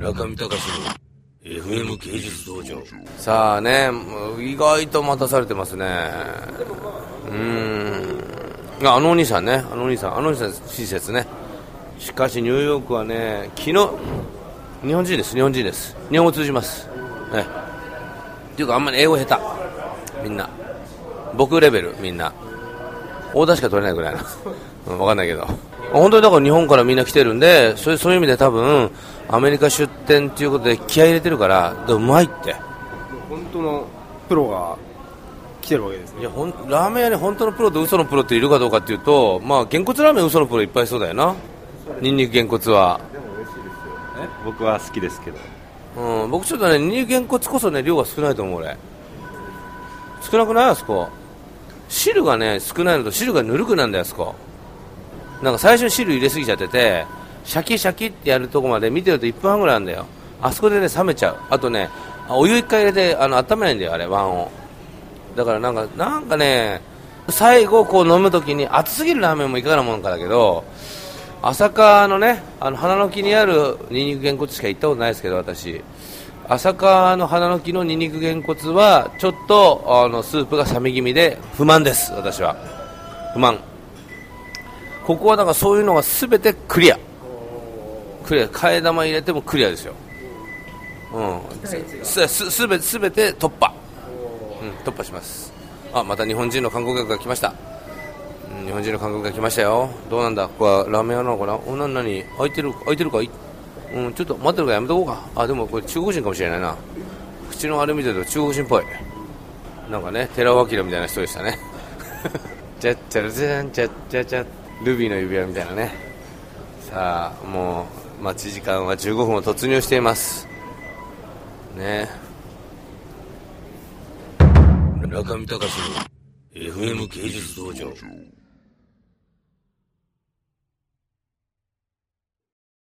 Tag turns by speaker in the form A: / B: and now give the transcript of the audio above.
A: 中見隆の FM 芸術道場。さあね意外と待たされてますね。うん。あのお兄さんね。あのお兄さんあのお兄さん親切ね。しかしニューヨークはね昨日日本人です日本人です。日本語通じます。ね。っていうかあんまり英語下手。みんな。僕レベルみんな。大田しか取れないぐらいな、うん、分かんないけど。本当にだから日本からみんな来てるんでそういうそういう意味で多分アメリカ出店っていうことで気合い入れてるからうまいって。
B: 本当のプロが来てるわけですね。
A: いやほんラーメン屋に本当のプロと嘘のプロっているかどうかっていうとまあげんこつラーメン嘘のプロいっぱいいそうだよなニンニクげんこつは。
C: 僕は好きですけど。
A: うん、僕ちょっとね、ニンニクげんこつこそね、量が少ないと思う、俺。少なくないあそこ。汁がね、少ないのと汁がぬるくなんだよ、あそこ。なんか最初汁入れすぎちゃってて、シャキシャキってやるとこまで見てると1分半ぐらいあるんだよ。あそこでね、冷めちゃう。あとね、お湯1回入れて、あの、温めないんだよ、あれ、ワンを。だからなんか、なんかね、最後こう飲むときに熱すぎるラーメンもいかがなものかだけど、朝霞のね、あの花の木にあるニンニクげんこつしか行ったことないですけど、私。朝霞の花の木のニンニクげんこつは、ちょっと、あの、スープが冷め気味で不満です、私は。不満。ここはだからそういうのが全てクリア。クリア。替え玉入れてもクリアですよ。うん。す、す、べて、すべて突破。うん、突破します。あ、また日本人の観光客が来ました。うん日本人の観光客が来ましたよ。どうなんだ？ここはラーメン屋なのかな？お、なになに開いてる、開いてるかい？うん、ちょっと待ってるからやめとこうか。あ、でもこれ中国人かもしれないな。口のあれ見てると中国人っぽい。なんかね、寺尾明みたいな人でしたね。じゃっちゃらじゃん、ちゃっちゃちゃ、ルビーの指輪みたいなね。さあ、もう、待ち時間は15分を突入しています。ね中見隆の FM 芸術道場。